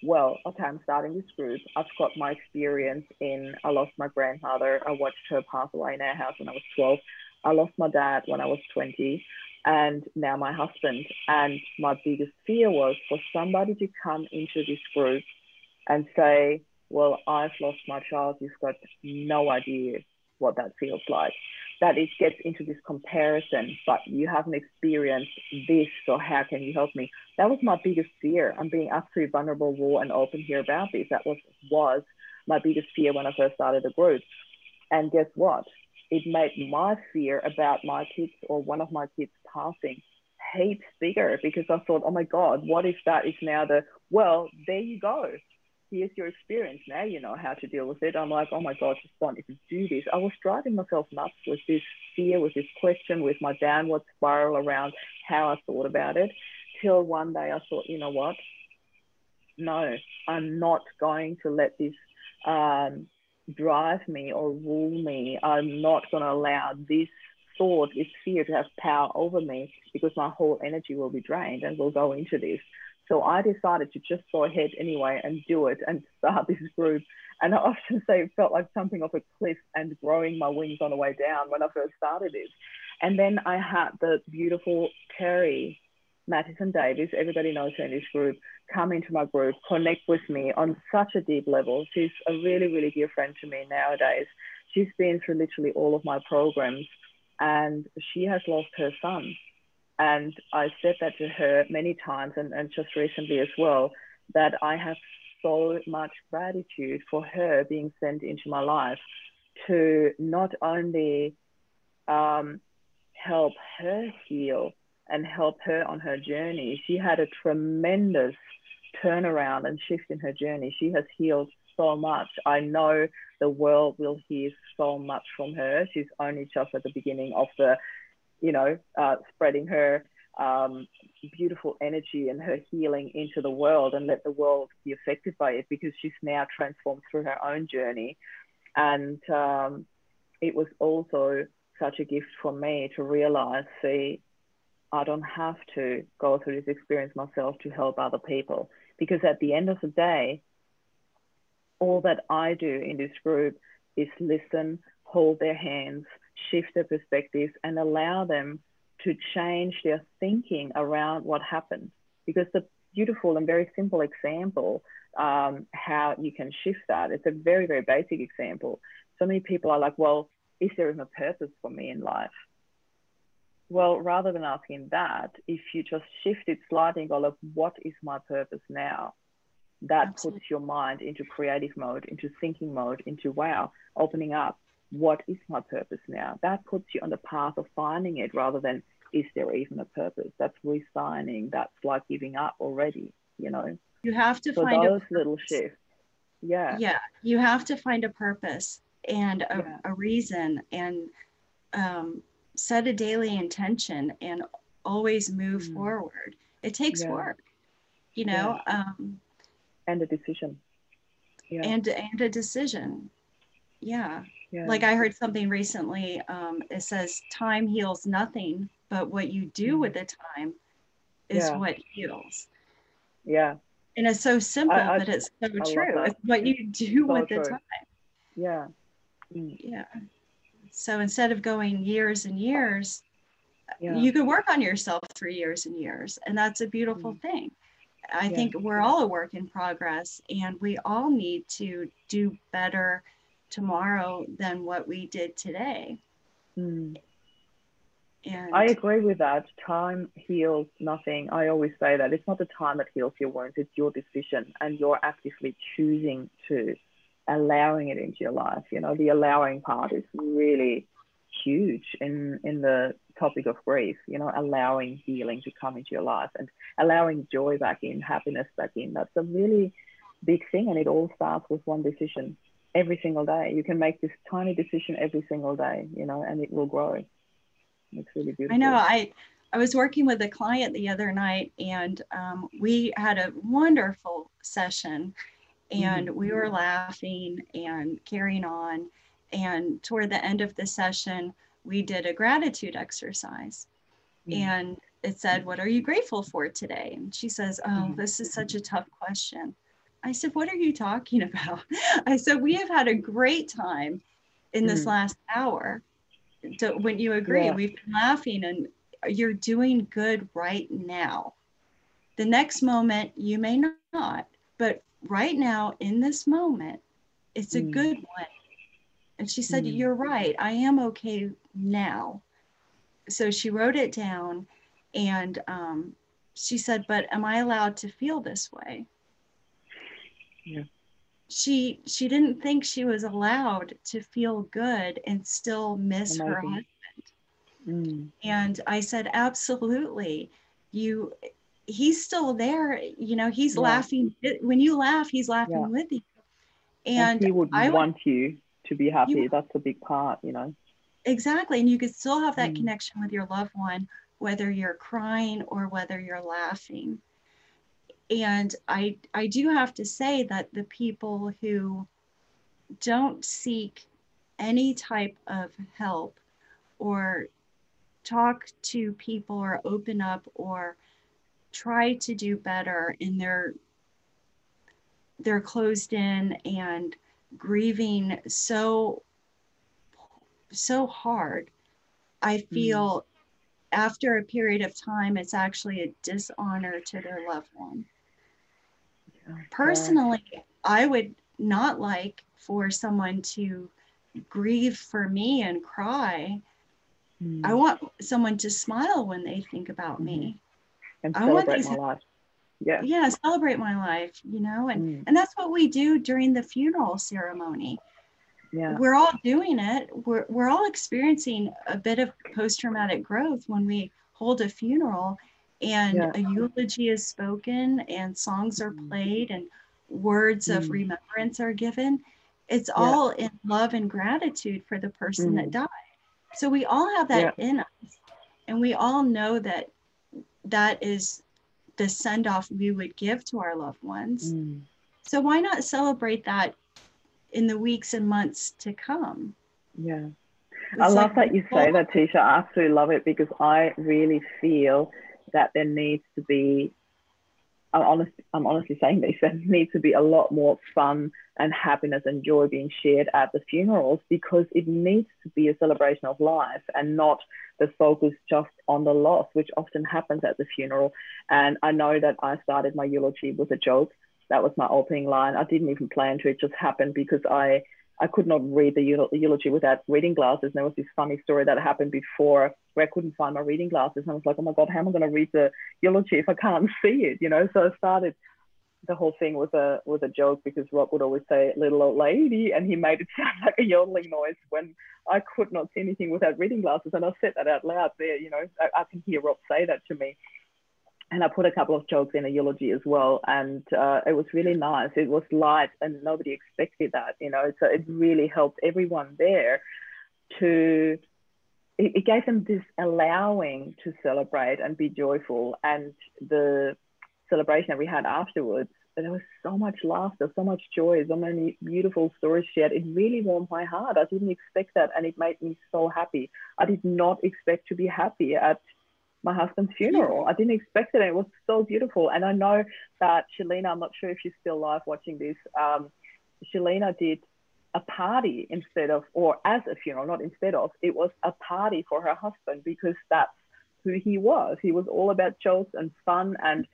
well, okay, I'm starting this group. I've got my experience in I lost my grandmother. I watched her pass away in our house when I was 12. I lost my dad when I was 20 and now my husband. And my biggest fear was for somebody to come into this group and say, well, I've lost my child. You've got no idea what that feels like that it gets into this comparison, but you haven't experienced this, so how can you help me? That was my biggest fear. I'm being absolutely vulnerable, raw, and open here about this. That was was my biggest fear when I first started the group. And guess what? It made my fear about my kids or one of my kids passing heaps bigger because I thought, oh my God, what if that is now the, well, there you go here's your experience. Now you know how to deal with it. I'm like, oh my God, just want to do this. I was driving myself nuts with this fear, with this question, with my downward spiral around how I thought about it. Till one day I thought, you know what? No, I'm not going to let this um, drive me or rule me. I'm not going to allow this thought this fear to have power over me because my whole energy will be drained and will go into this. So I decided to just go ahead anyway and do it and start this group. And I often say it felt like jumping off a cliff and growing my wings on the way down when I first started it. And then I had the beautiful Terry Mattison Davis, everybody knows her in this group, come into my group, connect with me on such a deep level. She's a really, really dear friend to me nowadays. She's been through literally all of my programs and she has lost her son. And I said that to her many times and, and just recently as well, that I have so much gratitude for her being sent into my life to not only um, help her heal and help her on her journey. She had a tremendous turnaround and shift in her journey. She has healed so much. I know the world will hear so much from her. She's only just at the beginning of the, you know, uh, spreading her um, beautiful energy and her healing into the world and let the world be affected by it because she's now transformed through her own journey. And um, it was also such a gift for me to realize, see, I don't have to go through this experience myself to help other people. Because at the end of the day, all that I do in this group is listen, hold their hands, shift their perspectives, and allow them to change their thinking around what happened. Because the beautiful and very simple example, um, how you can shift that, it's a very, very basic example. So many people are like, well, is there even a purpose for me in life? Well, rather than asking that, if you just shift it slightly and go, look, what is my purpose now? That Absolutely. puts your mind into creative mode, into thinking mode, into wow, opening up. What is my purpose now? That puts you on the path of finding it rather than is there even a purpose? That's resigning. That's like giving up already, you know?
You have to so find
those little shifts. Yeah.
Yeah. You have to find a purpose and a, yeah. a reason and um, set a daily intention and always move mm. forward. It takes yeah. work, you know. Yeah. Um,
and a decision.
Yeah. And and a decision. Yeah. yeah. Like I heard something recently. Um, it says time heals nothing, but what you do mm. with the time is what heals.
Yeah.
And it's so simple, I, I, but it's so I true. It's what you do so with true. the time.
Yeah.
Mm. Yeah. So instead of going years and years, yeah. you could work on yourself for years and years. And that's a beautiful mm. thing. I yeah. think we're all a work in progress and we all need to do better tomorrow than what we did today.
Mm. And I agree with that. Time heals nothing. I always say that it's not the time that heals your wounds, it's your decision, and you're actively choosing to allowing it into your life. You know, the allowing part is really huge in in the topic of grief. You know, allowing healing to come into your life and allowing joy back in, happiness back in. That's a really big thing, and it all starts with one decision every single day. You can make this tiny decision every single day. You know, and it will grow. It's really beautiful.
I know. I I was working with a client the other night, and um, we had a wonderful session and mm-hmm. we were laughing and carrying on. And toward the end of the session, we did a gratitude exercise. Mm-hmm. And it said, What are you grateful for today? And she says, Oh, mm-hmm. this is such a tough question. I said, What are you talking about? I said, We have had a great time in this mm-hmm. last hour. So when you agree, yeah. we've been laughing and you're doing good right now. The next moment, you may not, but right now in this moment, it's a mm. good one. And she said, mm. You're right. I am okay now. So she wrote it down and um, she said, But am I allowed to feel this way?
Yeah.
She she didn't think she was allowed to feel good and still miss Amazing. her husband. Mm. And I said, Absolutely. You he's still there. You know, he's yeah. laughing. When you laugh, he's laughing yeah. with you.
And, and he would I want would, you to be happy. You, That's a big part, you know.
Exactly. And you could still have that mm. connection with your loved one, whether you're crying or whether you're laughing. And I I do have to say that the people who don't seek any type of help or talk to people or open up or try to do better and they're they're closed in and grieving so so hard i mm. feel mm. after a period of time it's actually a dishonor to their loved one personally i would not like for someone to grieve for me and cry mm. i want someone to smile when they think about mm-hmm. me
and celebrate my life yeah
yeah celebrate my life you know and mm. and that's what we do during the funeral ceremony yeah we're all doing it we're, we're all experiencing a bit of post-traumatic growth when we hold a funeral and yeah. a eulogy is spoken and songs are mm. played and words mm. of remembrance are given it's yeah. all in love and gratitude for the person mm. that died so we all have that yeah. in us and we all know that that is the send off we would give to our loved ones. Mm. So why not celebrate that in the weeks and months to come?
Yeah. It's I love like, that you say that, Tisha. I absolutely love it because I really feel that there needs to be I'm, honest, I'm honestly saying this, there needs to be a lot more fun and happiness and joy being shared at the funerals because it needs to be a celebration of life and not the focus just on the loss, which often happens at the funeral. And I know that I started my eulogy with a joke. That was my opening line. I didn't even plan to, it just happened because I I could not read the eulogy without reading glasses. And there was this funny story that happened before where I couldn't find my reading glasses. And I was like, oh my God, how am I going to read the eulogy if I can't see it? You know, so I started the whole thing was a was a joke because Rob would always say little old lady and he made it sound like a yodeling noise when I could not see anything without reading glasses and I said that out loud there you know I, I can hear Rob say that to me and I put a couple of jokes in a eulogy as well. And uh, it was really nice. It was light, and nobody expected that, you know. So it really helped everyone there to. It, it gave them this allowing to celebrate and be joyful, and the celebration that we had afterwards. There was so much laughter, so much joy, so many beautiful stories shared. It really warmed my heart. I didn't expect that, and it made me so happy. I did not expect to be happy at my husband's funeral. I didn't expect it. And it was so beautiful. And I know that Shalina, I'm not sure if she's still live watching this, um, Shalina did a party instead of, or as a funeral, not instead of, it was a party for her husband because that's who he was. He was all about jokes and fun. And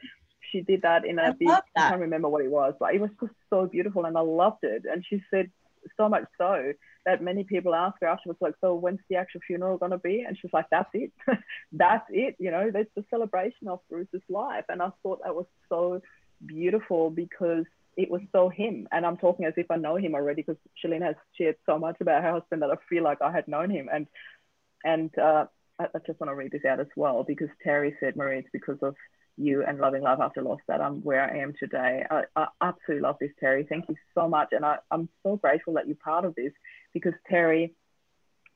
she did that in a big, I can't remember what it was, but it was just so beautiful and I loved it. And she said, so much so that many people ask her afterwards, like, so when's the actual funeral going to be? And she's like, that's it. that's it. You know, that's the celebration of Bruce's life. And I thought that was so beautiful because it was so him. And I'm talking as if I know him already because Shalene has shared so much about her husband that I feel like I had known him. And, and, uh, I, I just want to read this out as well because Terry said, Marie, it's because of you and loving life after loss that I'm where I am today. I, I absolutely love this, Terry. Thank you so much. And I, I'm so grateful that you're part of this because Terry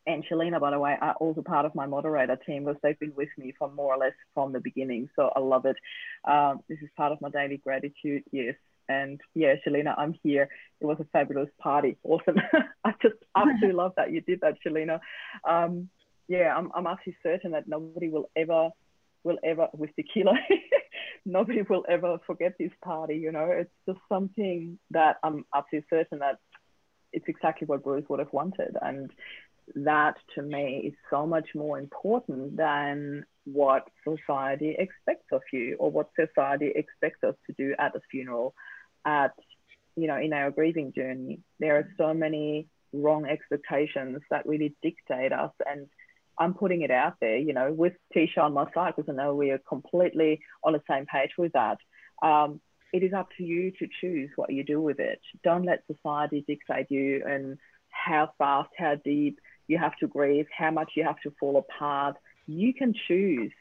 and Shalina, by the way, are also part of my moderator team because they've been with me from more or less from the beginning. So I love it. Um, this is part of my daily gratitude. Yes. And yeah, Shalina, I'm here. It was a fabulous party. Awesome. I just absolutely love that you did that, Shalina. Um, yeah, I'm, I'm actually certain that nobody will ever will ever with tequila nobody will ever forget this party you know it's just something that i'm absolutely certain that it's exactly what bruce would have wanted and that to me is so much more important than what society expects of you or what society expects us to do at a funeral at you know in our grieving journey there are so many wrong expectations that really dictate us and I'm putting it out there, you know, with Tisha on my side, because I know we are completely on the same page with that. Um, it is up to you to choose what you do with it. Don't let society dictate you and how fast, how deep you have to grieve, how much you have to fall apart. You can choose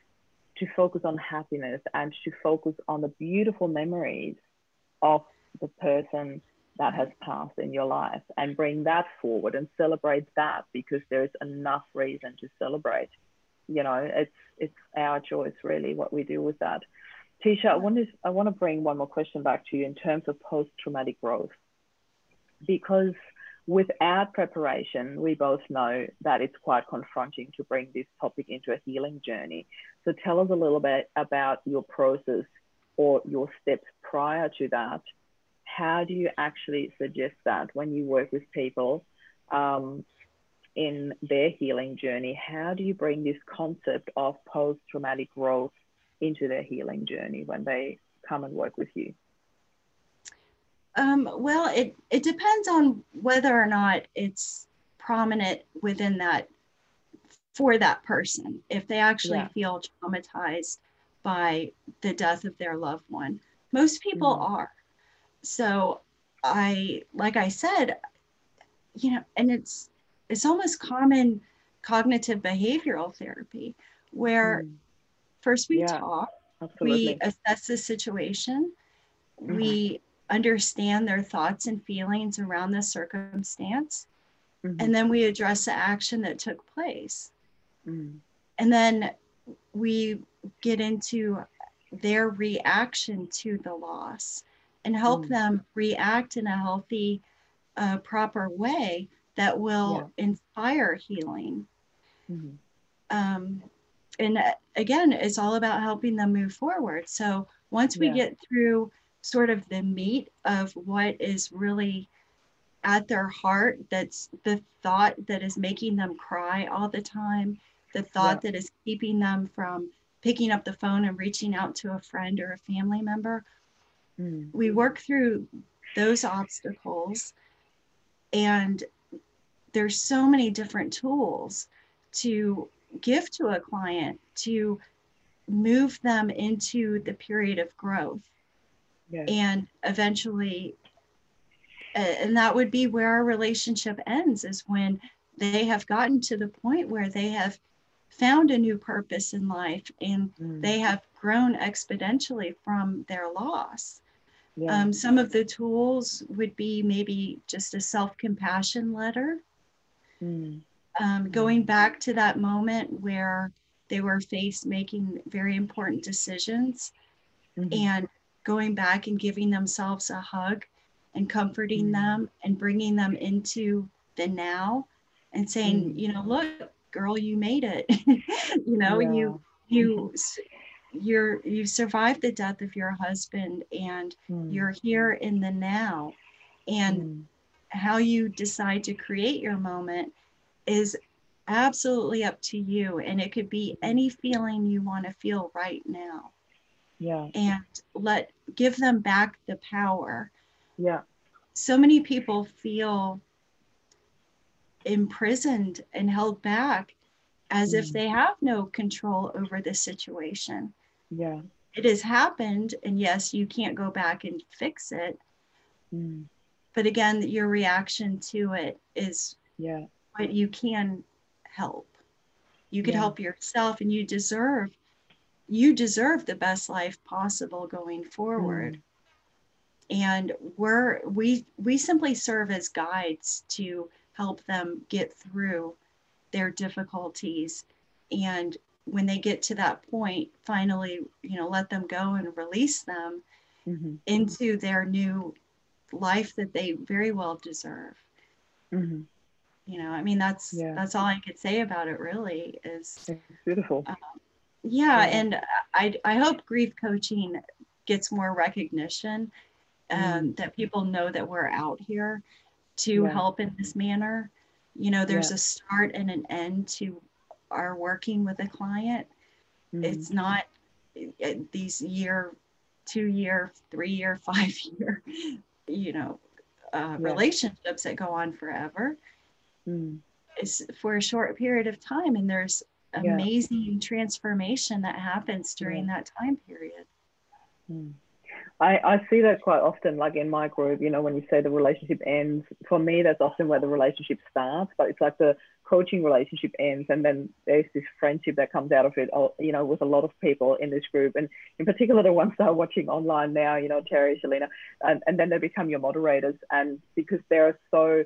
to focus on happiness and to focus on the beautiful memories of the person that has passed in your life and bring that forward and celebrate that because there's enough reason to celebrate. You know, it's it's our choice really what we do with that. Tisha, I want to I want to bring one more question back to you in terms of post traumatic growth because without preparation, we both know that it's quite confronting to bring this topic into a healing journey. So tell us a little bit about your process or your steps prior to that. How do you actually suggest that when you work with people um, in their healing journey? How do you bring this concept of post traumatic growth into their healing journey when they come and work with you?
Um, well, it, it depends on whether or not it's prominent within that for that person. If they actually yeah. feel traumatized by the death of their loved one, most people mm. are. So I, like I said, you know, and it's it's almost common cognitive behavioral therapy where mm. first we yeah, talk, absolutely. we assess the situation, mm-hmm. we understand their thoughts and feelings around the circumstance. Mm-hmm. And then we address the action that took place. Mm-hmm. And then we get into their reaction to the loss and help mm-hmm. them react in a healthy, uh, proper way that will yeah. inspire healing. Mm-hmm. Um, and uh, again, it's all about helping them move forward. So once we yeah. get through sort of the meat of what is really at their heart that's the thought that is making them cry all the time the thought yeah. that is keeping them from picking up the phone and reaching out to a friend or a family member mm. we work through those obstacles and there's so many different tools to give to a client to move them into the period of growth yes. and eventually and that would be where our relationship ends is when they have gotten to the point where they have found a new purpose in life and mm. they have grown exponentially from their loss yeah. um, some of the tools would be maybe just a self-compassion letter mm. um, going back to that moment where they were faced making very important decisions mm-hmm. and going back and giving themselves a hug and comforting mm. them and bringing them into the now and saying, mm. you know, look, girl, you made it. you know, yeah. you you you're you survived the death of your husband and mm. you're here in the now. And mm. how you decide to create your moment is absolutely up to you. And it could be any feeling you want to feel right now
yeah
and let give them back the power
yeah
so many people feel imprisoned and held back as mm. if they have no control over the situation
yeah
it has happened and yes you can't go back and fix it mm. but again your reaction to it is
yeah
what you can help you can yeah. help yourself and you deserve you deserve the best life possible going forward. Mm. And we're we we simply serve as guides to help them get through their difficulties and when they get to that point finally you know let them go and release them mm-hmm. into their new life that they very well deserve mm-hmm. you know i mean that's yeah. that's all i could say about it really is
it's beautiful um,
yeah, and I, I hope grief coaching gets more recognition um, mm. that people know that we're out here to yeah. help in this manner you know there's a start and an end to our working with a client mm. it's not uh, these year two year three year five year you know uh, yeah. relationships that go on forever mm. it's for a short period of time and there's amazing yeah. transformation that happens during yeah. that time period.
Hmm. I, I see that quite often, like in my group, you know, when you say the relationship ends, for me, that's often where the relationship starts, but it's like the coaching relationship ends and then there's this friendship that comes out of it, uh, you know, with a lot of people in this group. And in particular, the ones that are watching online now, you know, Terry, Shalina, and, and then they become your moderators. And because they're so,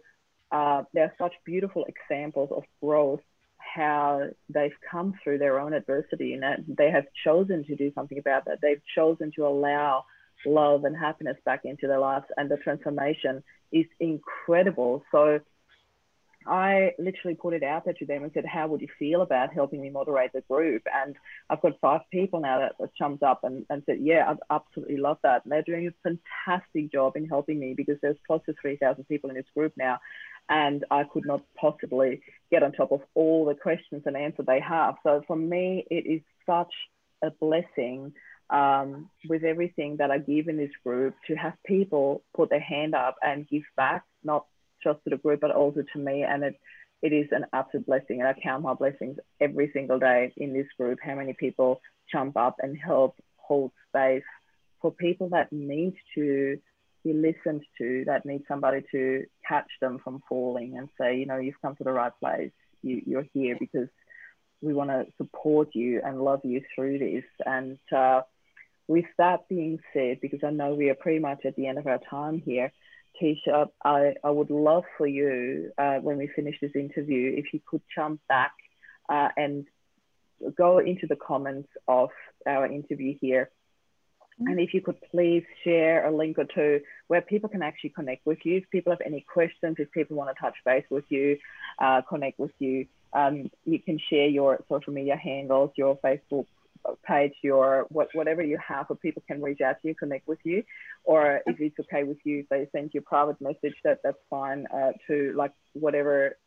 uh, they're such beautiful examples of growth how they've come through their own adversity and that they have chosen to do something about that. They've chosen to allow love and happiness back into their lives. And the transformation is incredible. So I literally put it out there to them and said, How would you feel about helping me moderate the group? And I've got five people now that, that jumped up and, and said, Yeah, I'd absolutely love that. And they're doing a fantastic job in helping me because there's close to 3,000 people in this group now. And I could not possibly get on top of all the questions and answers they have. So for me, it is such a blessing um, with everything that I give in this group to have people put their hand up and give back, not just to the group, but also to me. And it, it is an absolute blessing. And I count my blessings every single day in this group, how many people jump up and help hold space for people that need to be listened to, that need somebody to catch them from falling and say, you know, you've come to the right place. You, you're here because we want to support you and love you through this. And uh, with that being said, because I know we are pretty much at the end of our time here, Tisha, I, I would love for you, uh, when we finish this interview, if you could jump back uh, and go into the comments of our interview here. Mm-hmm. And if you could please share a link or two where people can actually connect with you. If people have any questions, if people want to touch base with you, uh, connect with you, um, you can share your social media handles, your Facebook page, your what, whatever you have, where people can reach out to you, connect with you, or if it's okay with you, if they send you a private message, that that's fine. Uh, to like whatever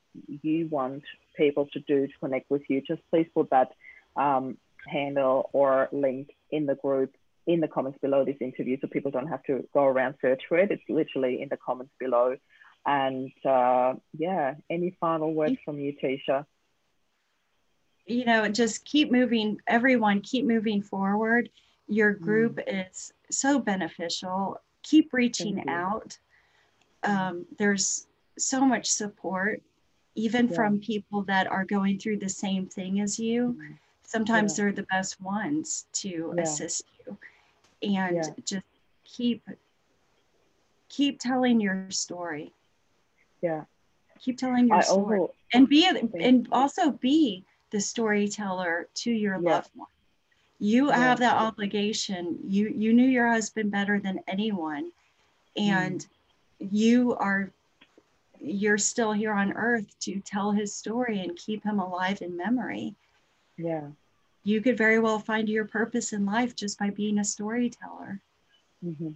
you want people to do to connect with you, just please put that um, handle or link in the group in the comments below this interview, so people don't have to go around search for it. It's literally in the comments below. And uh, yeah, any final words from you, Tisha?
You know, just keep moving, everyone, keep moving forward. Your group mm. is so beneficial. Keep reaching out. Um, there's so much support, even yeah. from people that are going through the same thing as you. Mm. Sometimes yeah. they're the best ones to yeah. assist you. And just keep keep telling your story.
Yeah.
Keep telling your I story. Over- and be and also be the storyteller to your yeah. loved one. You yeah. have that obligation. You you knew your husband better than anyone, and mm. you are you're still here on earth to tell his story and keep him alive in memory.
Yeah.
You could very well find your purpose in life just by being a storyteller.
Mm-hmm.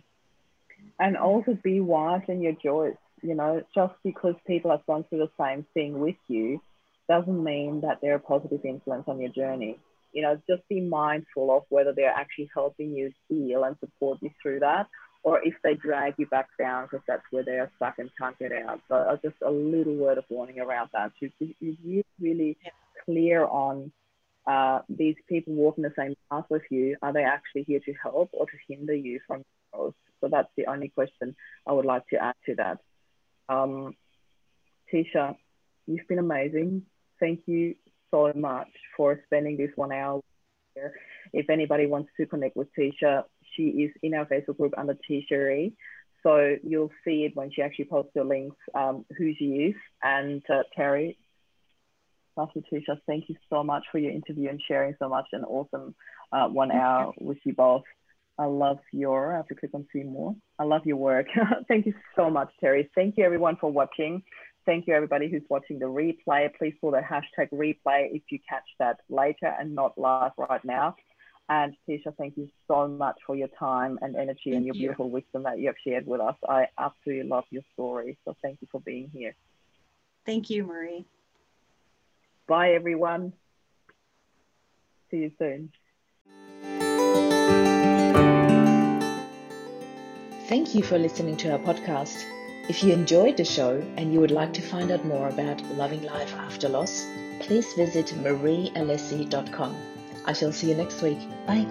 And also be wise in your joys. You know, just because people have gone through the same thing with you doesn't mean that they're a positive influence on your journey. You know, just be mindful of whether they're actually helping you heal and support you through that, or if they drag you back down because that's where they are stuck and can't get out. So uh, just a little word of warning around that. To be really clear on uh, these people walking the same path with you, are they actually here to help or to hinder you from growth? So that's the only question I would like to add to that. Um, Tisha, you've been amazing thank you so much for spending this one hour here. If anybody wants to connect with Tisha, she is in our Facebook group under Tisha So you'll see it when she actually posts the links, um, who she is. And uh, Terry, Master Tisha, thank you so much for your interview and sharing so much an awesome uh, one hour with you both. I love your, I have to click on see more. I love your work. thank you so much, Terry. Thank you everyone for watching. Thank you, everybody who's watching the replay. Please put the hashtag replay if you catch that later and not live right now. And Tisha, thank you so much for your time and energy thank and your you. beautiful wisdom that you have shared with us. I absolutely love your story. So thank you for being here.
Thank you, Marie.
Bye, everyone. See you soon.
Thank you for listening to our podcast. If you enjoyed the show and you would like to find out more about loving life after loss, please visit mariealessi.com. I shall see you next week. Bye.